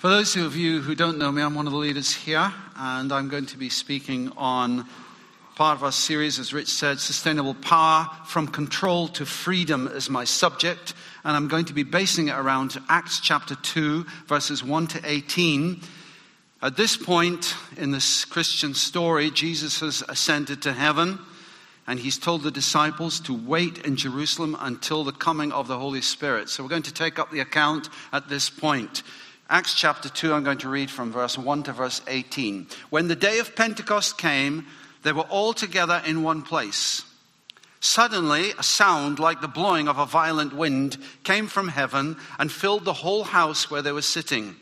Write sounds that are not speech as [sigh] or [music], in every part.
For those of you who don't know me, I'm one of the leaders here, and I'm going to be speaking on part of our series, as Rich said, Sustainable Power from Control to Freedom is my subject, and I'm going to be basing it around Acts chapter 2, verses 1 to 18. At this point in this Christian story, Jesus has ascended to heaven, and he's told the disciples to wait in Jerusalem until the coming of the Holy Spirit. So we're going to take up the account at this point. Acts chapter 2, I'm going to read from verse 1 to verse 18. When the day of Pentecost came, they were all together in one place. Suddenly, a sound like the blowing of a violent wind came from heaven and filled the whole house where they were sitting.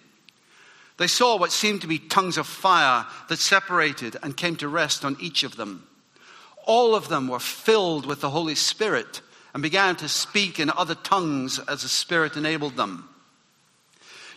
They saw what seemed to be tongues of fire that separated and came to rest on each of them. All of them were filled with the Holy Spirit and began to speak in other tongues as the Spirit enabled them.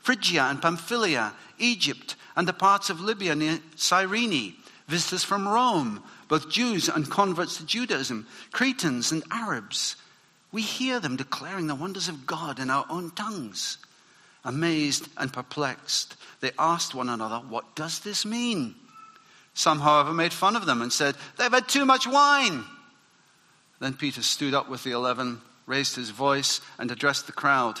Phrygia and Pamphylia, Egypt, and the parts of Libya near Cyrene, visitors from Rome, both Jews and converts to Judaism, Cretans and Arabs. We hear them declaring the wonders of God in our own tongues. Amazed and perplexed, they asked one another, What does this mean? Some, however, made fun of them and said, They've had too much wine. Then Peter stood up with the eleven, raised his voice, and addressed the crowd.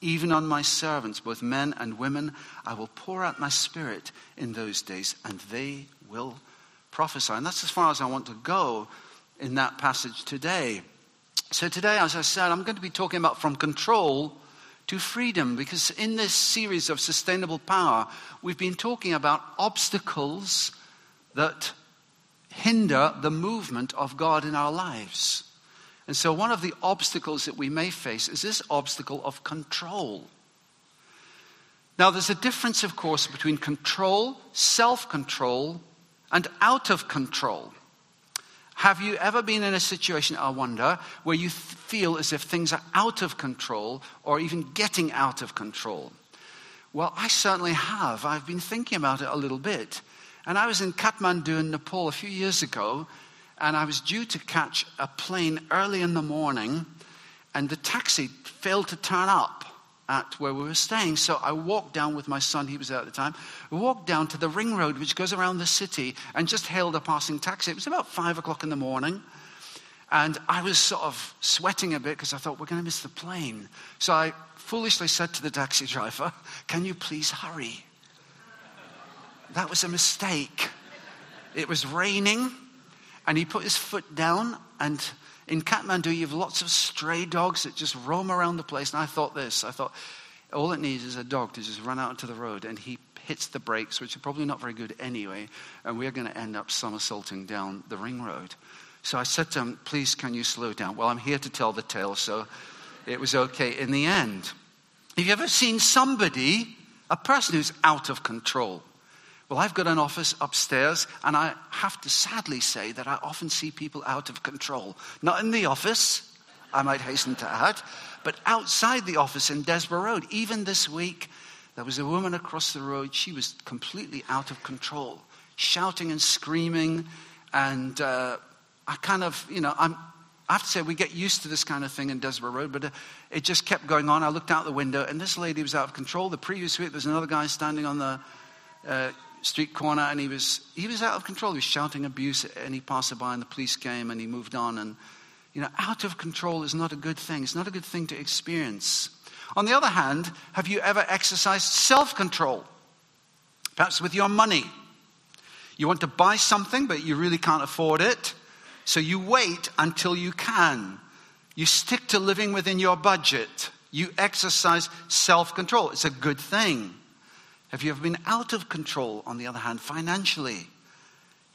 Even on my servants, both men and women, I will pour out my spirit in those days, and they will prophesy. And that's as far as I want to go in that passage today. So, today, as I said, I'm going to be talking about from control to freedom, because in this series of sustainable power, we've been talking about obstacles that hinder the movement of God in our lives. And so, one of the obstacles that we may face is this obstacle of control. Now, there's a difference, of course, between control, self control, and out of control. Have you ever been in a situation, I wonder, where you feel as if things are out of control or even getting out of control? Well, I certainly have. I've been thinking about it a little bit. And I was in Kathmandu in Nepal a few years ago, and I was due to catch a plane early in the morning, and the taxi failed to turn up at where we were staying. So I walked down with my son, he was there at the time, I walked down to the ring road which goes around the city and just hailed a passing taxi. It was about five o'clock in the morning. And I was sort of sweating a bit because I thought, we're going to miss the plane. So I foolishly said to the taxi driver, Can you please hurry? That was a mistake. It was raining. And he put his foot down, and in Kathmandu, you have lots of stray dogs that just roam around the place. And I thought this I thought, all it needs is a dog to just run out into the road, and he hits the brakes, which are probably not very good anyway, and we're going to end up somersaulting down the ring road. So I said to him, Please, can you slow down? Well, I'm here to tell the tale, so it was okay in the end. Have you ever seen somebody, a person who's out of control? Well, I've got an office upstairs, and I have to sadly say that I often see people out of control. Not in the office, I might hasten to add, but outside the office in Desborough Road. Even this week, there was a woman across the road. She was completely out of control, shouting and screaming. And uh, I kind of, you know, I'm, I have to say, we get used to this kind of thing in Desborough Road, but uh, it just kept going on. I looked out the window, and this lady was out of control. The previous week, there was another guy standing on the uh, street corner and he was, he was out of control. He was shouting abuse at any passerby and the police came and he moved on. And, you know, out of control is not a good thing. It's not a good thing to experience. On the other hand, have you ever exercised self control? Perhaps with your money. You want to buy something, but you really can't afford it. So you wait until you can. You stick to living within your budget. You exercise self control. It's a good thing. Have you ever been out of control, on the other hand, financially?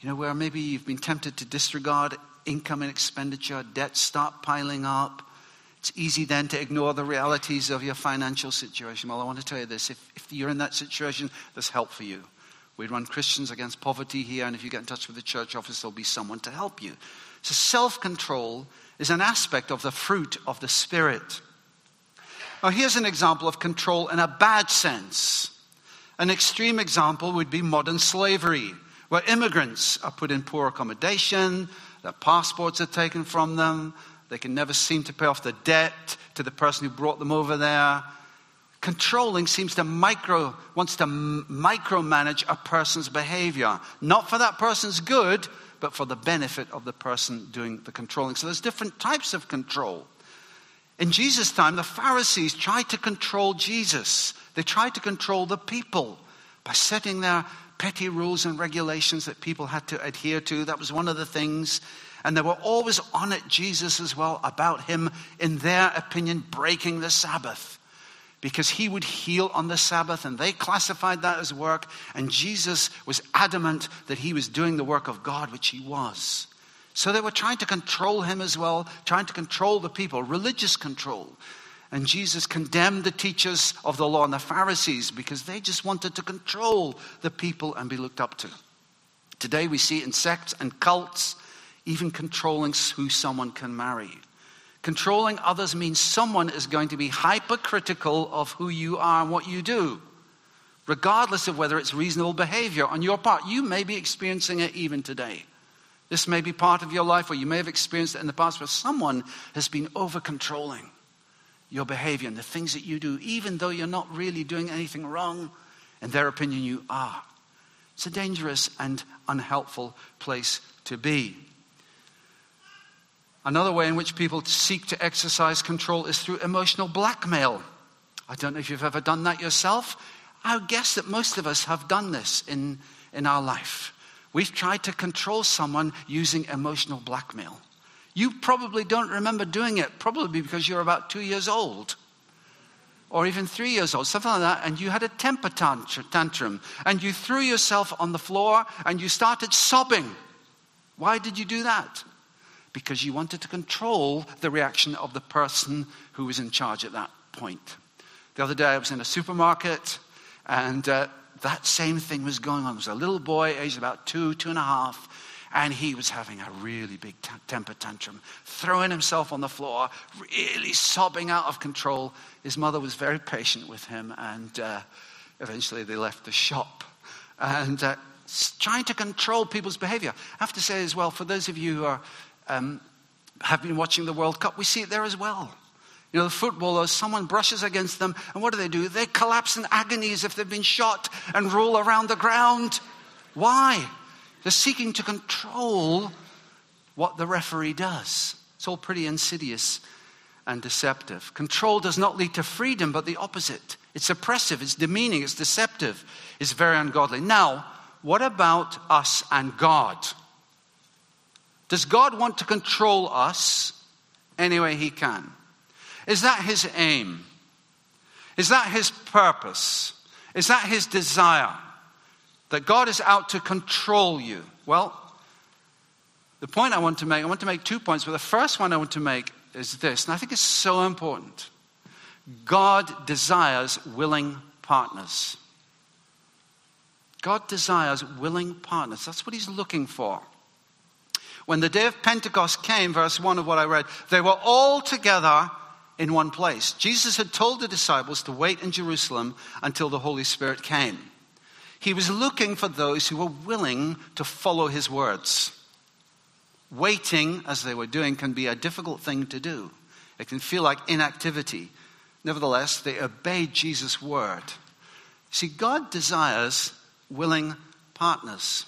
You know, where maybe you've been tempted to disregard income and expenditure, debts start piling up. It's easy then to ignore the realities of your financial situation. Well, I want to tell you this if, if you're in that situation, there's help for you. We run Christians Against Poverty here, and if you get in touch with the church office, there'll be someone to help you. So, self control is an aspect of the fruit of the Spirit. Now, here's an example of control in a bad sense. An extreme example would be modern slavery, where immigrants are put in poor accommodation, their passports are taken from them, they can never seem to pay off the debt to the person who brought them over there. Controlling seems to micro, wants to micromanage a person's behavior, not for that person's good, but for the benefit of the person doing the controlling. So there's different types of control. In Jesus' time, the Pharisees tried to control Jesus. They tried to control the people by setting their petty rules and regulations that people had to adhere to. That was one of the things. And they were always on at Jesus as well about him, in their opinion, breaking the Sabbath. Because he would heal on the Sabbath, and they classified that as work. And Jesus was adamant that he was doing the work of God, which he was. So they were trying to control him as well, trying to control the people, religious control. And Jesus condemned the teachers of the law and the Pharisees because they just wanted to control the people and be looked up to. Today we see it in sects and cults, even controlling who someone can marry. Controlling others means someone is going to be hypercritical of who you are and what you do, regardless of whether it's reasonable behavior on your part. You may be experiencing it even today. This may be part of your life, or you may have experienced it in the past where someone has been over controlling your behavior and the things that you do, even though you're not really doing anything wrong. In their opinion, you are. It's a dangerous and unhelpful place to be. Another way in which people seek to exercise control is through emotional blackmail. I don't know if you've ever done that yourself. I guess that most of us have done this in, in our life. We've tried to control someone using emotional blackmail. You probably don't remember doing it, probably because you're about two years old or even three years old, something like that, and you had a temper tantrum and you threw yourself on the floor and you started sobbing. Why did you do that? Because you wanted to control the reaction of the person who was in charge at that point. The other day I was in a supermarket and uh, that same thing was going on. There was a little boy, aged about two, two and a half, and he was having a really big t- temper tantrum, throwing himself on the floor, really sobbing out of control. His mother was very patient with him, and uh, eventually they left the shop. And uh, trying to control people's behavior. I have to say as well, for those of you who are, um, have been watching the World Cup, we see it there as well. You know, the footballers, someone brushes against them, and what do they do? They collapse in agonies if they've been shot and roll around the ground. Why? They're seeking to control what the referee does. It's all pretty insidious and deceptive. Control does not lead to freedom, but the opposite. It's oppressive, it's demeaning, it's deceptive, it's very ungodly. Now, what about us and God? Does God want to control us any way He can? Is that his aim? Is that his purpose? Is that his desire? That God is out to control you? Well, the point I want to make, I want to make two points, but the first one I want to make is this, and I think it's so important. God desires willing partners. God desires willing partners. That's what he's looking for. When the day of Pentecost came, verse 1 of what I read, they were all together in one place. Jesus had told the disciples to wait in Jerusalem until the Holy Spirit came. He was looking for those who were willing to follow his words. Waiting, as they were doing, can be a difficult thing to do. It can feel like inactivity. Nevertheless, they obeyed Jesus' word. See, God desires willing partners.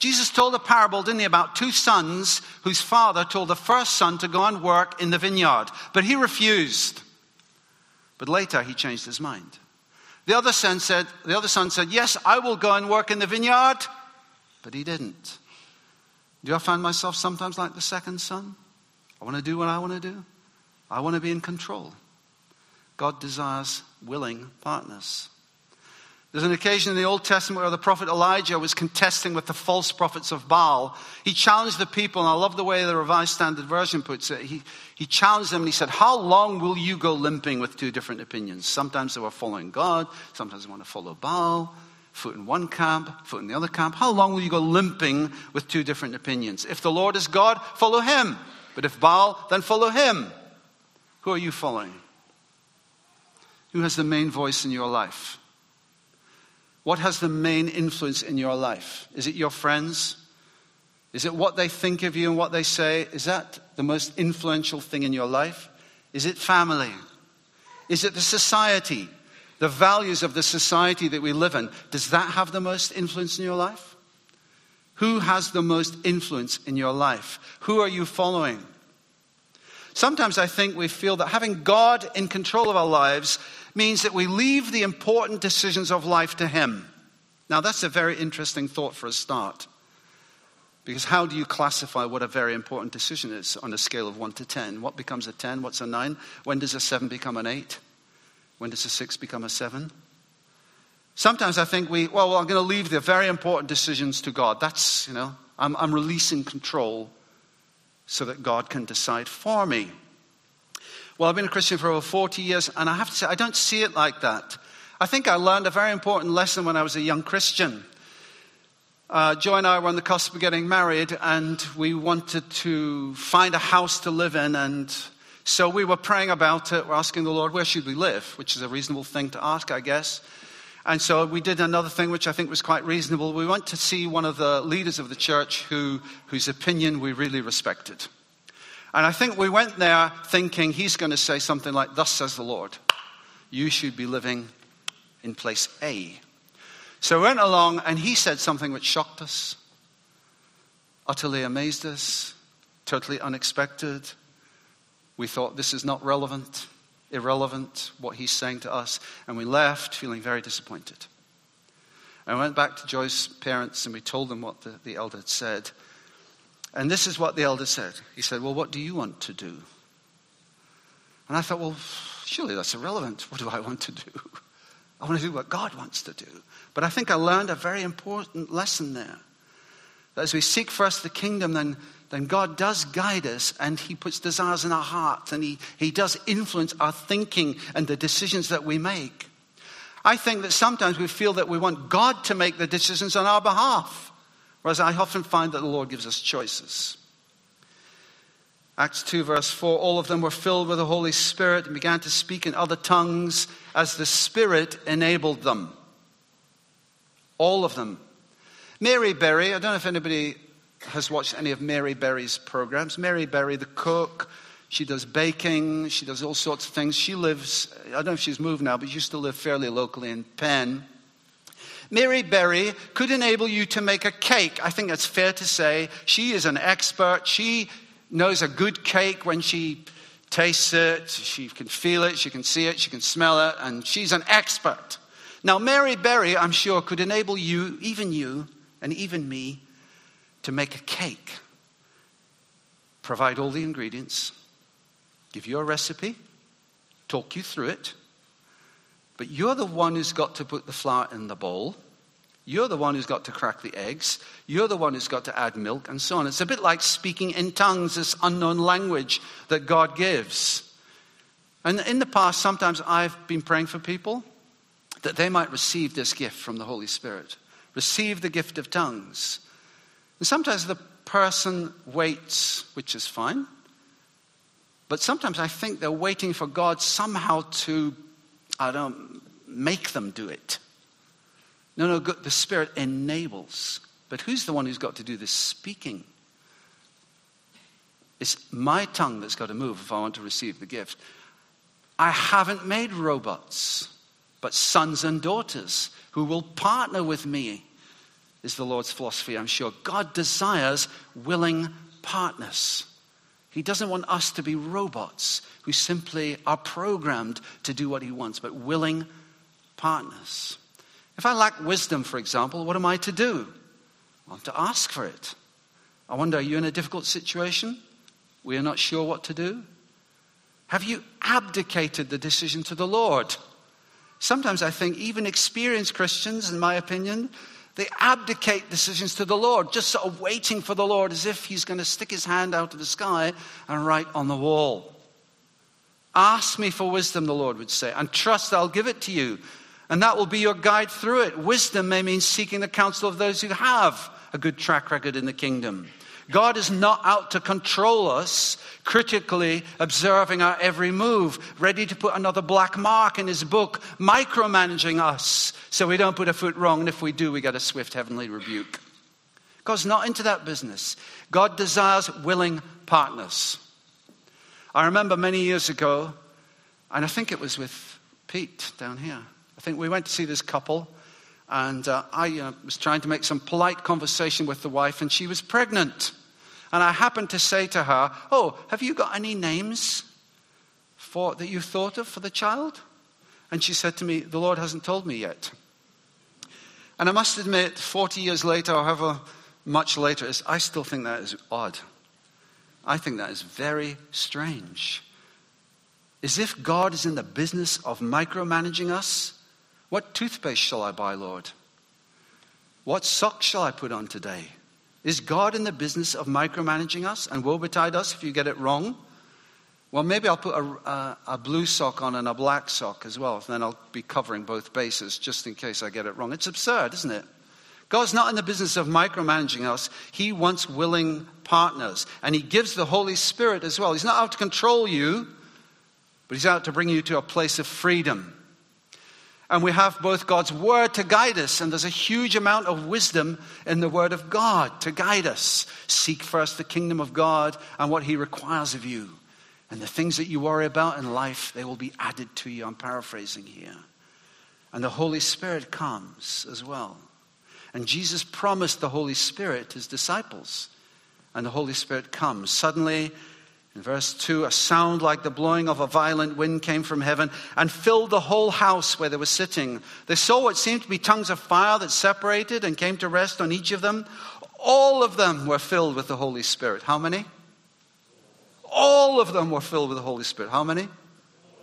Jesus told a parable, didn't he, about two sons whose father told the first son to go and work in the vineyard, but he refused. But later he changed his mind. The other son said, the other son said, Yes, I will go and work in the vineyard. but he didn't. Do I find myself sometimes like the second son? I want to do what I want to do. I want to be in control. God desires willing partners. There's an occasion in the Old Testament where the prophet Elijah was contesting with the false prophets of Baal. He challenged the people, and I love the way the Revised Standard Version puts it. He, he challenged them and he said, How long will you go limping with two different opinions? Sometimes they were following God, sometimes they want to follow Baal. Foot in one camp, foot in the other camp. How long will you go limping with two different opinions? If the Lord is God, follow him. But if Baal, then follow him. Who are you following? Who has the main voice in your life? What has the main influence in your life? Is it your friends? Is it what they think of you and what they say? Is that the most influential thing in your life? Is it family? Is it the society? The values of the society that we live in? Does that have the most influence in your life? Who has the most influence in your life? Who are you following? Sometimes I think we feel that having God in control of our lives means that we leave the important decisions of life to Him. Now, that's a very interesting thought for a start. Because how do you classify what a very important decision is on a scale of 1 to 10? What becomes a 10? What's a 9? When does a 7 become an 8? When does a 6 become a 7? Sometimes I think we, well, well I'm going to leave the very important decisions to God. That's, you know, I'm, I'm releasing control so that God can decide for me. Well, I've been a Christian for over 40 years, and I have to say, I don't see it like that. I think I learned a very important lesson when I was a young Christian. Uh, Joy and I were on the cusp of getting married, and we wanted to find a house to live in. And so we were praying about it. We're asking the Lord, where should we live? Which is a reasonable thing to ask, I guess. And so we did another thing which I think was quite reasonable. We went to see one of the leaders of the church who, whose opinion we really respected. And I think we went there thinking he's going to say something like, Thus says the Lord, you should be living in place A. So we went along, and he said something which shocked us, utterly amazed us, totally unexpected. We thought this is not relevant, irrelevant, what he's saying to us, and we left feeling very disappointed. I went back to Joy's parents and we told them what the, the elder had said. And this is what the elder said. He said, Well, what do you want to do? And I thought, Well, surely that's irrelevant. What do I want to do? [laughs] I want to do what God wants to do. But I think I learned a very important lesson there. That as we seek first the kingdom, then, then God does guide us and He puts desires in our hearts and he, he does influence our thinking and the decisions that we make. I think that sometimes we feel that we want God to make the decisions on our behalf. Whereas I often find that the Lord gives us choices. Acts 2, verse 4 All of them were filled with the Holy Spirit and began to speak in other tongues as the Spirit enabled them. All of them. Mary Berry, I don't know if anybody has watched any of Mary Berry's programs. Mary Berry, the cook, she does baking, she does all sorts of things. She lives, I don't know if she's moved now, but she used to live fairly locally in Penn. Mary Berry could enable you to make a cake. I think that's fair to say. She is an expert. She knows a good cake when she tastes it. She can feel it, she can see it, she can smell it, and she's an expert. Now, Mary Berry, I'm sure, could enable you, even you, and even me, to make a cake. Provide all the ingredients, give you a recipe, talk you through it, but you're the one who's got to put the flour in the bowl. You're the one who's got to crack the eggs. You're the one who's got to add milk and so on. It's a bit like speaking in tongues, this unknown language that God gives. And in the past, sometimes I've been praying for people that they might receive this gift from the Holy Spirit, receive the gift of tongues. And sometimes the person waits, which is fine. But sometimes I think they're waiting for God somehow to I don't make them do it. No, no, the Spirit enables. But who's the one who's got to do the speaking? It's my tongue that's got to move if I want to receive the gift. I haven't made robots, but sons and daughters who will partner with me, is the Lord's philosophy, I'm sure. God desires willing partners. He doesn't want us to be robots who simply are programmed to do what He wants, but willing partners. If I lack wisdom, for example, what am I to do? I want to ask for it. I wonder, are you in a difficult situation? We are not sure what to do? Have you abdicated the decision to the Lord? Sometimes I think even experienced Christians, in my opinion, they abdicate decisions to the Lord, just sort of waiting for the Lord as if He's going to stick His hand out of the sky and write on the wall. Ask me for wisdom, the Lord would say, and trust I'll give it to you. And that will be your guide through it. Wisdom may mean seeking the counsel of those who have a good track record in the kingdom. God is not out to control us, critically observing our every move, ready to put another black mark in his book, micromanaging us so we don't put a foot wrong, and if we do, we get a swift heavenly rebuke. God's not into that business. God desires willing partners. I remember many years ago, and I think it was with Pete down here. I think we went to see this couple, and uh, I uh, was trying to make some polite conversation with the wife, and she was pregnant. And I happened to say to her, Oh, have you got any names for, that you thought of for the child? And she said to me, The Lord hasn't told me yet. And I must admit, 40 years later, or however much later, I still think that is odd. I think that is very strange. As if God is in the business of micromanaging us. What toothpaste shall I buy, Lord? What socks shall I put on today? Is God in the business of micromanaging us and woe betide us if you get it wrong? Well, maybe I'll put a, a, a, blue sock on and a black sock as well. and Then I'll be covering both bases just in case I get it wrong. It's absurd, isn't it? God's not in the business of micromanaging us. He wants willing partners. And He gives the Holy Spirit as well. He's not out to control you, but He's out to bring you to a place of freedom. And we have both God's Word to guide us, and there's a huge amount of wisdom in the Word of God to guide us. Seek first the kingdom of God and what He requires of you. And the things that you worry about in life, they will be added to you. I'm paraphrasing here. And the Holy Spirit comes as well. And Jesus promised the Holy Spirit his disciples. And the Holy Spirit comes. Suddenly, in verse 2, a sound like the blowing of a violent wind came from heaven and filled the whole house where they were sitting. They saw what seemed to be tongues of fire that separated and came to rest on each of them. All of them were filled with the Holy Spirit. How many? All of them were filled with the Holy Spirit. How many?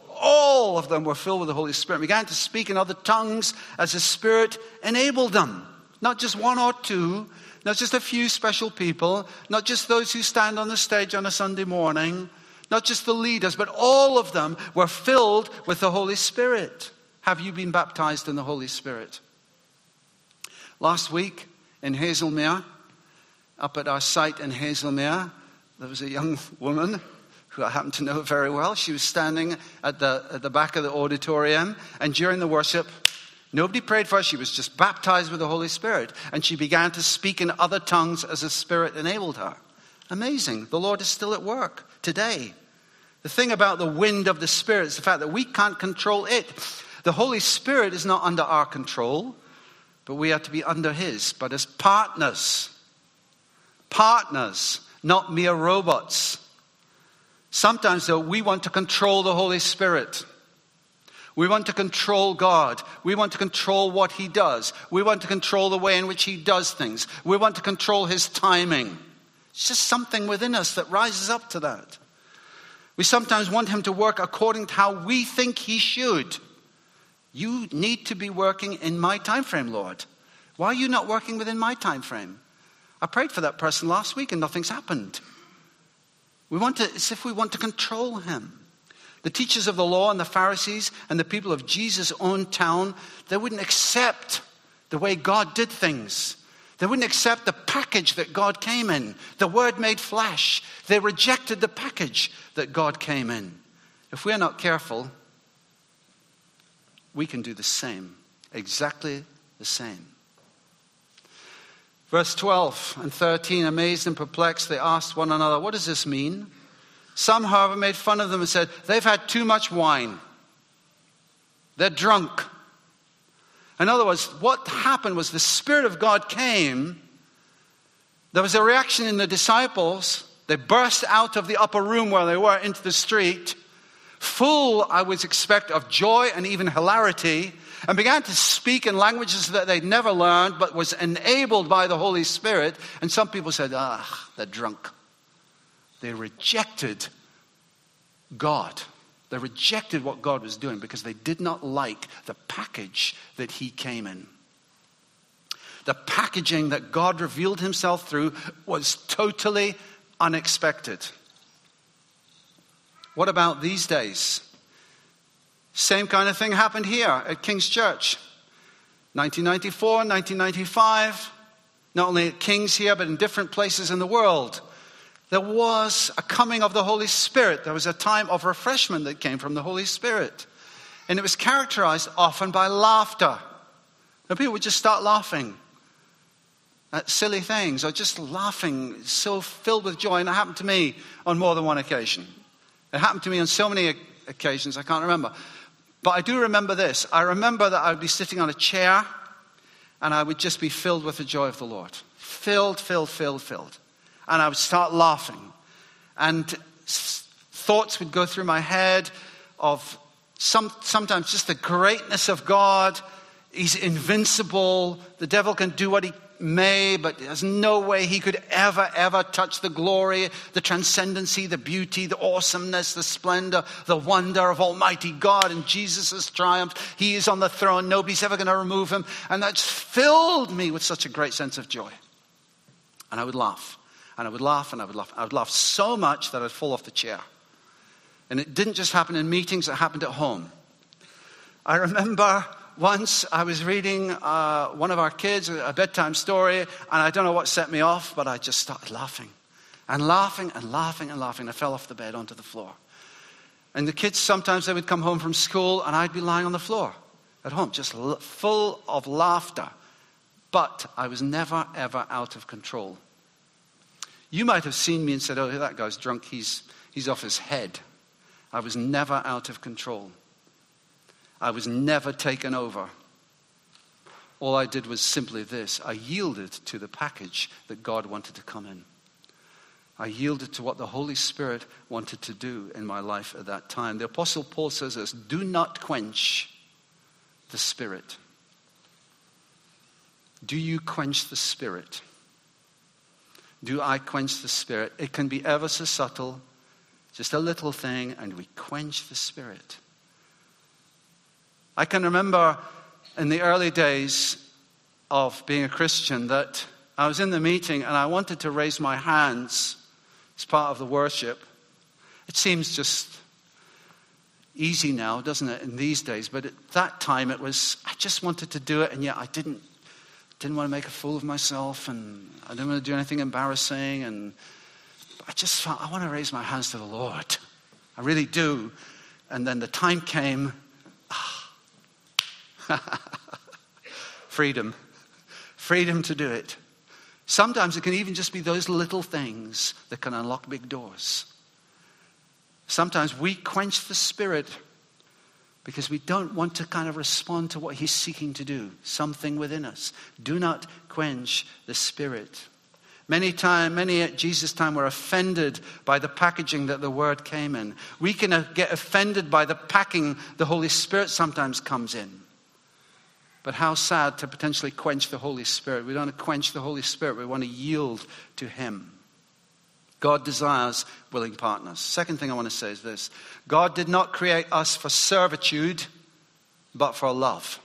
All of them were filled with the Holy Spirit. Began to speak in other tongues as the Spirit enabled them. Not just one or two, not just a few special people, not just those who stand on the stage on a Sunday morning, not just the leaders, but all of them were filled with the Holy Spirit. Have you been baptized in the Holy Spirit? Last week in Hazlemere, up at our site in Hazlemere, there was a young [laughs] woman who I happen to know very well. She was standing at the, at the back of the auditorium, and during the worship, Nobody prayed for her. She was just baptized with the Holy Spirit. And she began to speak in other tongues as the Spirit enabled her. Amazing. The Lord is still at work today. The thing about the wind of the Spirit is the fact that we can't control it. The Holy Spirit is not under our control, but we are to be under His, but as partners. Partners, not mere robots. Sometimes, though, we want to control the Holy Spirit. We want to control God. We want to control what He does. We want to control the way in which He does things. We want to control His timing. It's just something within us that rises up to that. We sometimes want Him to work according to how we think He should. You need to be working in my time frame, Lord. Why are you not working within my time frame? I prayed for that person last week and nothing's happened. We want to, it's if we want to control him. The teachers of the law and the Pharisees and the people of Jesus' own town, they wouldn't accept the way God did things. They wouldn't accept the package that God came in, the Word made flesh. They rejected the package that God came in. If we're not careful, we can do the same, exactly the same. Verse 12 and 13, amazed and perplexed, they asked one another, What does this mean? Some, however, made fun of them and said, They've had too much wine. They're drunk. In other words, what happened was the Spirit of God came. There was a reaction in the disciples. They burst out of the upper room where they were into the street, full, I would expect, of joy and even hilarity. and began to speak in languages that they'd never learned, but was enabled by the Holy Spirit. And some people said, ah, they're drunk. They rejected God. They rejected what God was doing because they did not like the package that He came in. The packaging that God revealed Himself through was totally unexpected. What about these days? Same kind of thing happened here at King's Church. 1994, 1995, not only at King's here, but in different places in the world there was a coming of the Holy Spirit. There was a time of refreshment that came from the Holy Spirit. And it was characterized often by laughter. And people would just start laughing at silly things or just laughing, so filled with joy. And it happened to me on more than one occasion. It happened to me on so many occasions, I can't remember. But I do remember this. I remember that I would be sitting on a chair and I would just be filled with the joy of the Lord. Filled, filled, filled, filled and I would start laughing. And thoughts would go through my head of some, sometimes just the greatness of God. He's invincible. The devil can do what he may, but there's no way he could ever, ever touch the glory, the transcendency, the beauty, the awesomeness, the splendor, the wonder of Almighty God and Jesus' triumph. He is on the throne. Nobody's ever going to remove him. And that's filled me with such a great sense of joy. And I would laugh. And I would laugh and I would laugh. I would laugh so much that I'd fall off the chair. And it didn't just happen in meetings, it happened at home. I remember once I was reading uh, one of our kids a bedtime story, and I don't know what set me off, but I just started laughing and laughing and laughing and laughing. I fell off the bed onto the floor. And the kids sometimes they would come home from school, and I'd be lying on the floor at home, just full of laughter. But I was never, ever out of control. You might have seen me and said, Oh, that guy's drunk. He's, he's off his head. I was never out of control. I was never taken over. All I did was simply this I yielded to the package that God wanted to come in. I yielded to what the Holy Spirit wanted to do in my life at that time. The Apostle Paul says this do not quench the Spirit. Do you quench the Spirit? Do I quench the spirit? It can be ever so subtle, just a little thing, and we quench the spirit. I can remember in the early days of being a Christian that I was in the meeting and I wanted to raise my hands as part of the worship. It seems just easy now, doesn't it, in these days? But at that time, it was, I just wanted to do it, and yet I didn't didn't want to make a fool of myself and I didn't want to do anything embarrassing. And I just felt, I want to raise my hands to the Lord. I really do. And then the time came. [laughs] Freedom. Freedom to do it. Sometimes it can even just be those little things that can unlock big doors. Sometimes we quench the spirit because we don't want to kind of respond to what he's seeking to do, something within us. Do not quench the spirit. Many time, many at Jesus' time were offended by the packaging that the word came in. We can uh, get offended by the packing the Holy Spirit sometimes comes in. But how sad to potentially quench the Holy Spirit. We don't want to quench the Holy Spirit, we want to yield to Him. God desires willing partners. Second thing I want to say is this God did not create us for servitude, but for love.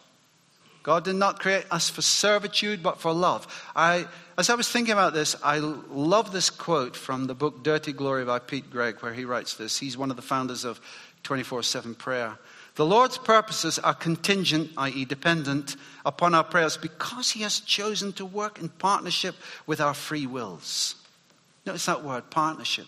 God did not create us for servitude, but for love. I, as I was thinking about this, I love this quote from the book Dirty Glory by Pete Greig, where he writes this. He's one of the founders of 24 7 prayer. The Lord's purposes are contingent, i.e., dependent, upon our prayers because He has chosen to work in partnership with our free wills. Notice that word, partnership.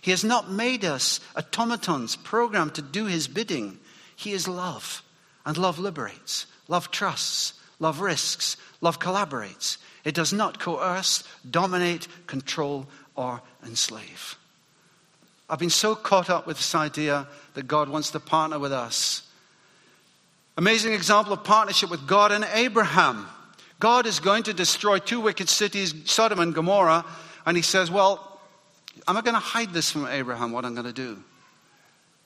He has not made us automatons programmed to do his bidding. He is love, and love liberates. Love trusts. Love risks. Love collaborates. It does not coerce, dominate, control, or enslave. I've been so caught up with this idea that God wants to partner with us. Amazing example of partnership with God and Abraham. God is going to destroy two wicked cities, Sodom and Gomorrah, and he says, Well, I'm I going to hide this from Abraham, what I'm going to do?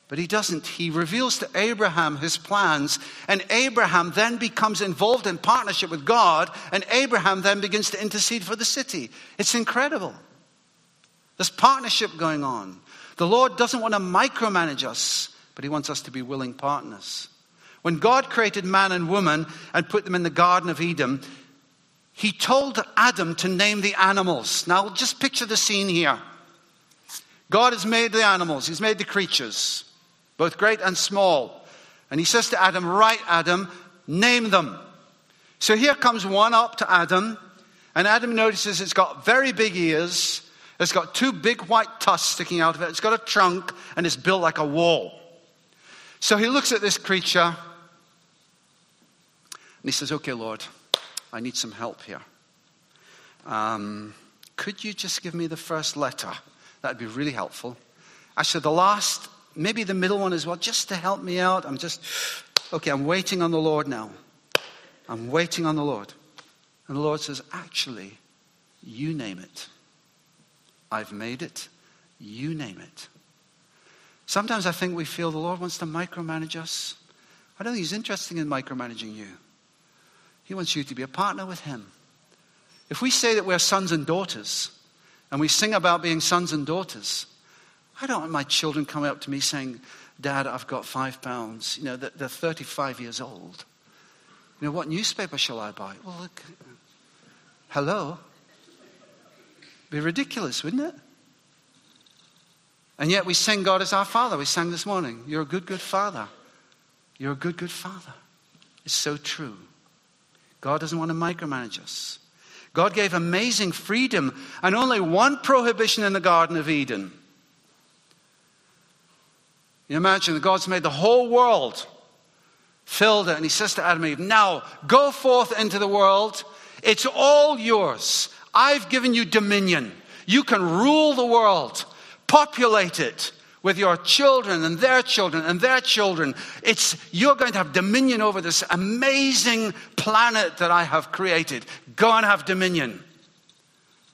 But he doesn't. He reveals to Abraham his plans, and Abraham then becomes involved in partnership with God, and Abraham then begins to intercede for the city. It's incredible. There's partnership going on. The Lord doesn't want to micromanage us, but he wants us to be willing partners. When God created man and woman and put them in the Garden of Eden, he told Adam to name the animals. Now, just picture the scene here. God has made the animals, he's made the creatures both great and small. And he says to Adam, Right, Adam, name them. So here comes one up to Adam, and Adam notices it's got very big ears, it's got two big white tusks sticking out of it, it's got a trunk, and it's built like a wall. So he looks at this creature, and he says, Okay, Lord, I need some help here. Um, could you just give me the first letter? That'd be really helpful. Actually, the last maybe the middle one as well, just to help me out. I'm just, okay, I'm waiting on the Lord now. I'm waiting on the Lord. And the Lord says, actually, you name it. I've made it. You name it. Sometimes I think we feel the Lord wants to micromanage us. I don't think He's interested in micromanaging you. He wants you to be a partner with Him. If we say that we're sons and daughters, and we sing about being sons and daughters, I don't want my children coming up to me saying, Dad, I've got five pounds. You know, they're 35 years old. You know, what newspaper shall I buy? Well, look, hello? Be ridiculous, wouldn't it? And yet we sing God as our Father. We sang this morning. You're a good, good Father. You're a good, good Father. It's so true. God doesn't want to micromanage us. God gave amazing freedom and only one prohibition in the Garden of Eden you imagine that God's made the whole world, filled it, and He says to Adam and Eve, Now go forth into the world. It's all yours. I've given you dominion. You can rule the world, populate it with your children and their children and their children. It's, you're going to have dominion over this amazing planet that I have created. Go and have dominion.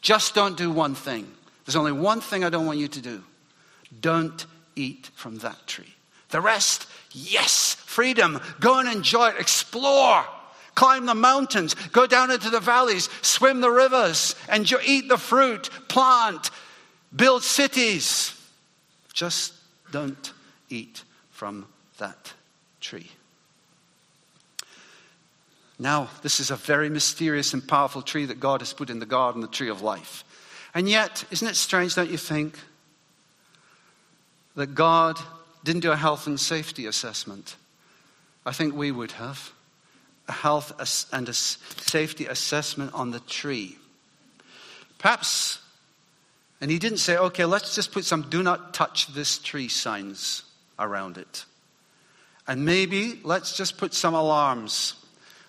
Just don't do one thing. There's only one thing I don't want you to do. Don't eat from that tree. The rest, yes, freedom. Go and enjoy it, explore. Climb the mountains, go down into the valleys, swim the rivers, enjoy, eat the fruit, plant, build cities. Just don't eat from that tree. Now, this is a very mysterious and powerful tree that God has put in the garden, the tree of life. And yet, isn't it strange, don't you think, that God didn't do a health and safety assessment. I think we would have. A health and a safety assessment on the tree. Perhaps, and he didn't say, okay, let's just put some do not touch this tree signs around it. And maybe let's just put some alarms.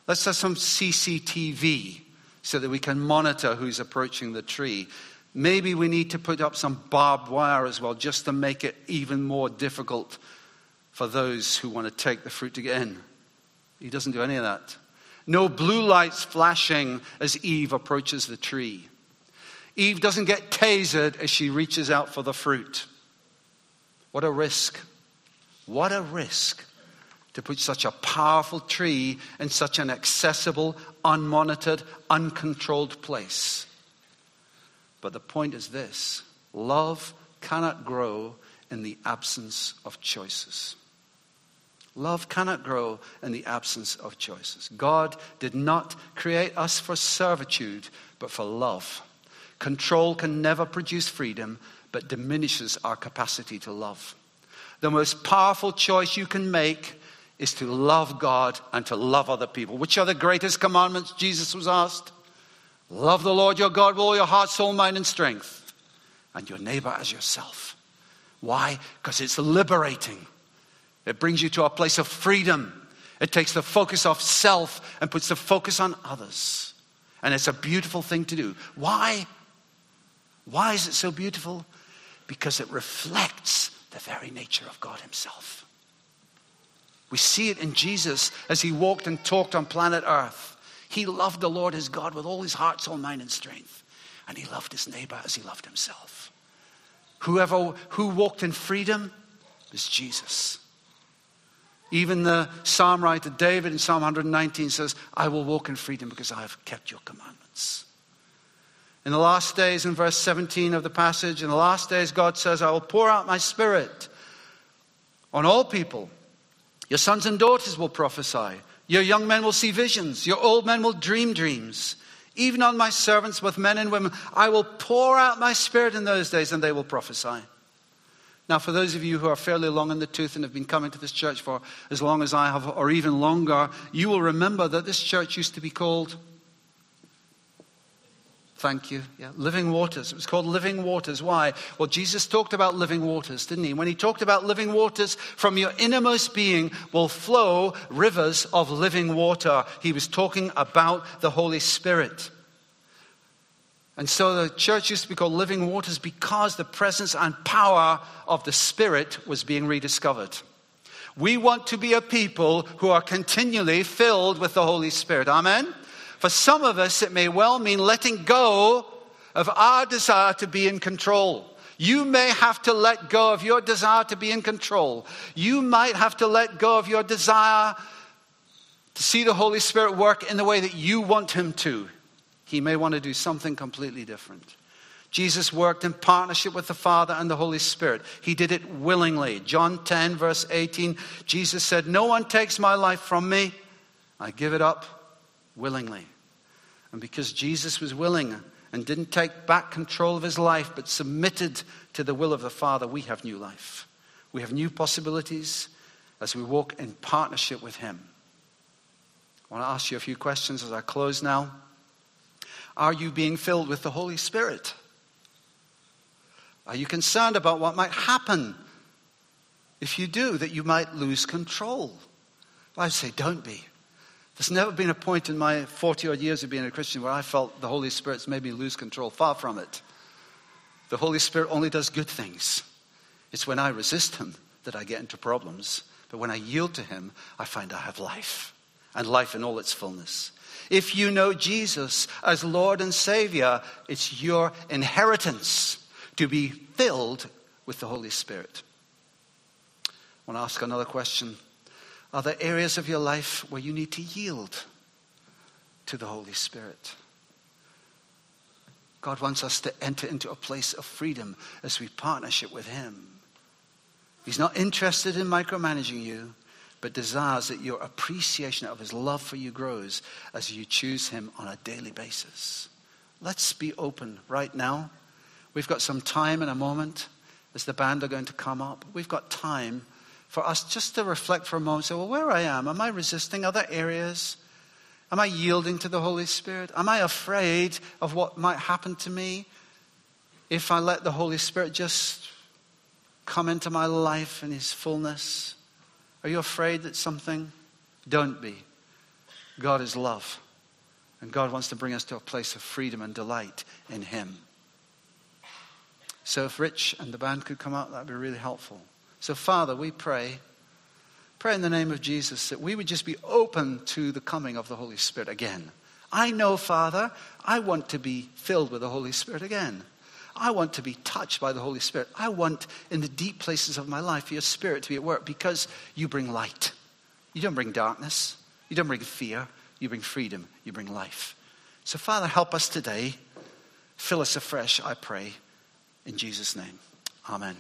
Let's have some CCTV so that we can monitor who's approaching the tree. Maybe we need to put up some barbed wire as well, just to make it even more difficult for those who want to take the fruit to get in. He doesn't do any of that. No blue lights flashing as Eve approaches the tree. Eve doesn't get tasered as she reaches out for the fruit. What a risk. What a risk to put such a powerful tree in such an accessible, unmonitored, uncontrolled place. But the point is this love cannot grow in the absence of choices. Love cannot grow in the absence of choices. God did not create us for servitude, but for love. Control can never produce freedom, but diminishes our capacity to love. The most powerful choice you can make is to love God and to love other people. Which are the greatest commandments? Jesus was asked. Love the Lord your God with all your heart, soul, mind, and strength, and your neighbor as yourself. Why? Because it's liberating. It brings you to a place of freedom. It takes the focus off self and puts the focus on others. And it's a beautiful thing to do. Why? Why is it so beautiful? Because it reflects the very nature of God Himself. We see it in Jesus as He walked and talked on planet Earth. He loved the Lord his God with all his heart, soul, mind, and strength. And he loved his neighbor as he loved himself. Whoever who walked in freedom is Jesus. Even the psalm writer David in Psalm 119 says, I will walk in freedom because I have kept your commandments. In the last days, in verse 17 of the passage, in the last days, God says, I will pour out my spirit on all people. Your sons and daughters will prophesy. Your young men will see visions. Your old men will dream dreams. Even on my servants, both men and women, I will pour out my spirit in those days and they will prophesy. Now, for those of you who are fairly long in the tooth and have been coming to this church for as long as I have, or even longer, you will remember that this church used to be called. Thank you. Yeah, living waters. It was called living waters. Why? Well, Jesus talked about living waters, didn't he? When he talked about living waters, from your innermost being will flow rivers of living water. He was talking about the Holy Spirit. And so the church used to be called Living Waters because the presence and power of the Spirit was being rediscovered. We want to be a people who are continually filled with the Holy Spirit. Amen? For some of us, it may well mean letting go of our desire to be in control. You may have to let go of your desire to be in control. You might have to let go of your desire to see the Holy Spirit work in the way that you want Him to. He may want to do something completely different. Jesus worked in partnership with the Father and the Holy Spirit. He did it willingly. John 10, verse 18, Jesus said, No one takes my life from me. I give it up willingly. And because Jesus was willing and didn't take back control of his life, but submitted to the will of the Father, we have new life. We have new possibilities as we walk in partnership with him. I want to ask you a few questions as I close now. Are you being filled with the Holy Spirit? Are you concerned about what might happen if you do, that you might lose control? I say, don't be. There's never been a point in my 40 odd years of being a Christian where I felt the Holy Spirit's made me lose control. Far from it. The Holy Spirit only does good things. It's when I resist Him that I get into problems. But when I yield to Him, I find I have life, and life in all its fullness. If you know Jesus as Lord and Savior, it's your inheritance to be filled with the Holy Spirit. I want to ask another question. Are there areas of your life where you need to yield to the Holy Spirit? God wants us to enter into a place of freedom as we partnership with Him. He's not interested in micromanaging you but desires that your appreciation of his love for you grows as you choose him on a daily basis. Let's be open right now. We've got some time in a moment as the band are going to come up. We've got time for us just to reflect for a moment. Say, well, where I am, am I resisting other areas? Am I yielding to the Holy Spirit? Am I afraid of what might happen to me if I let the Holy Spirit just come into my life in His fullness? Are you afraid that something? Don't be. God is love. And God wants to bring us to a place of freedom and delight in Him. So if Rich and the band could come out, that would be really helpful. So, Father, we pray, pray in the name of Jesus that we would just be open to the coming of the Holy Spirit again. I know, Father, I want to be filled with the Holy Spirit again. I want to be touched by the Holy Spirit. I want, in the deep places of my life, your Spirit to be at work because you bring light. You don't bring darkness. You don't bring fear. You bring freedom. You bring life. So, Father, help us today. Fill us afresh, I pray. In Jesus' name. Amen.